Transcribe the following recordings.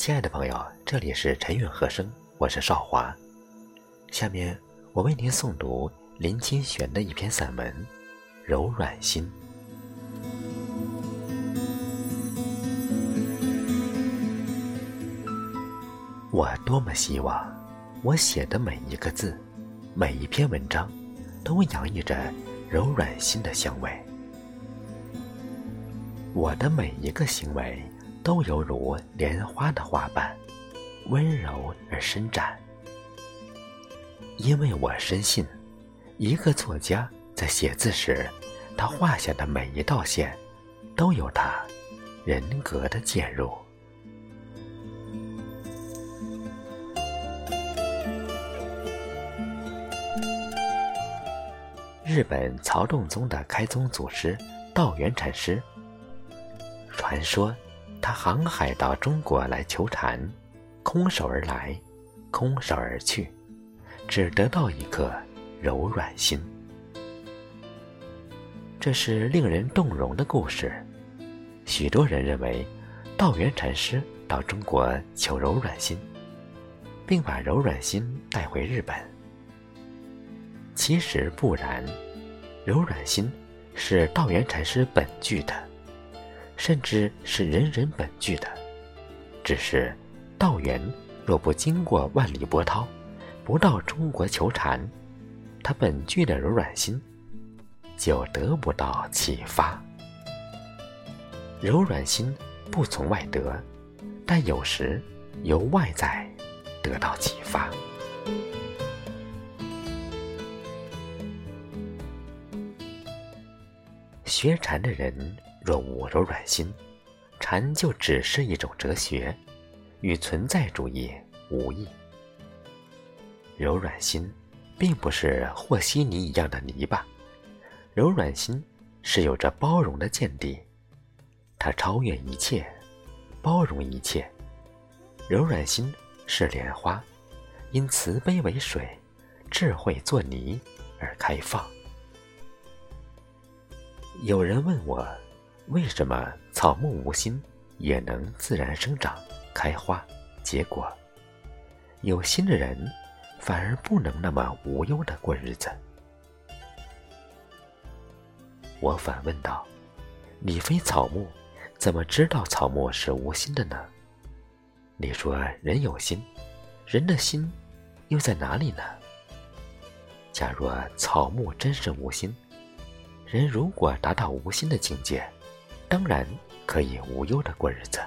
亲爱的朋友，这里是陈韵和声，我是少华。下面我为您诵读林清玄的一篇散文《柔软心》。我多么希望，我写的每一个字，每一篇文章，都洋溢着柔软心的香味。我的每一个行为，都犹如莲花的花瓣，温柔而伸展。因为我深信，一个作家在写字时，他画下的每一道线，都有他人格的介入。日本曹洞宗的开宗祖师道元禅师，传说他航海到中国来求禅，空手而来，空手而去，只得到一颗柔软心。这是令人动容的故事。许多人认为，道元禅师到中国求柔软心，并把柔软心带回日本。其实不然，柔软心是道元禅师本具的，甚至是人人本具的。只是道元若不经过万里波涛，不到中国求禅，他本具的柔软心就得不到启发。柔软心不从外得，但有时由外在得到启发。学禅的人若无柔软心，禅就只是一种哲学，与存在主义无异。柔软心，并不是和稀泥一样的泥巴，柔软心是有着包容的见地，它超越一切，包容一切。柔软心是莲花，因慈悲为水，智慧作泥而开放。有人问我，为什么草木无心也能自然生长、开花、结果？有心的人反而不能那么无忧的过日子。我反问道：“你非草木，怎么知道草木是无心的呢？”你说人有心，人的心又在哪里呢？假若草木真是无心，人如果达到无心的境界，当然可以无忧的过日子。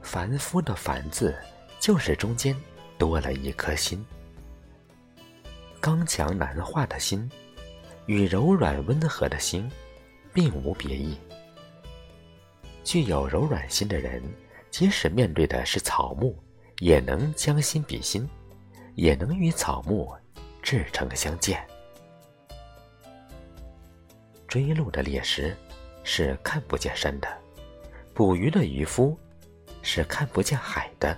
凡夫的“凡”字，就是中间多了一颗心。刚强难化的心，与柔软温和的心，并无别异。具有柔软心的人，即使面对的是草木，也能将心比心，也能与草木。至诚相见。追鹿的猎师是看不见山的，捕鱼的渔夫是看不见海的。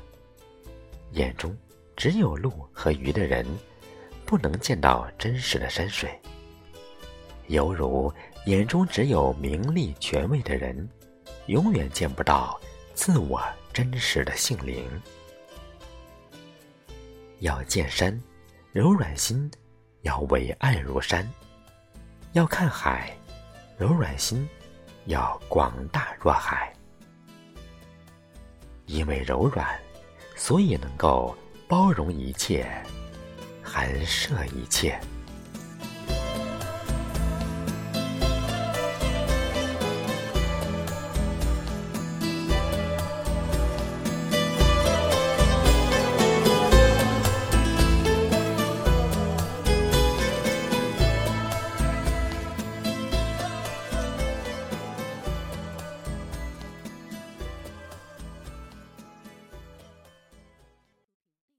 眼中只有鹿和鱼的人，不能见到真实的山水。犹如眼中只有名利权位的人，永远见不到自我真实的性灵。要见山。柔软心要伟岸如山，要看海；柔软心要广大若海。因为柔软，所以能够包容一切，含摄一切。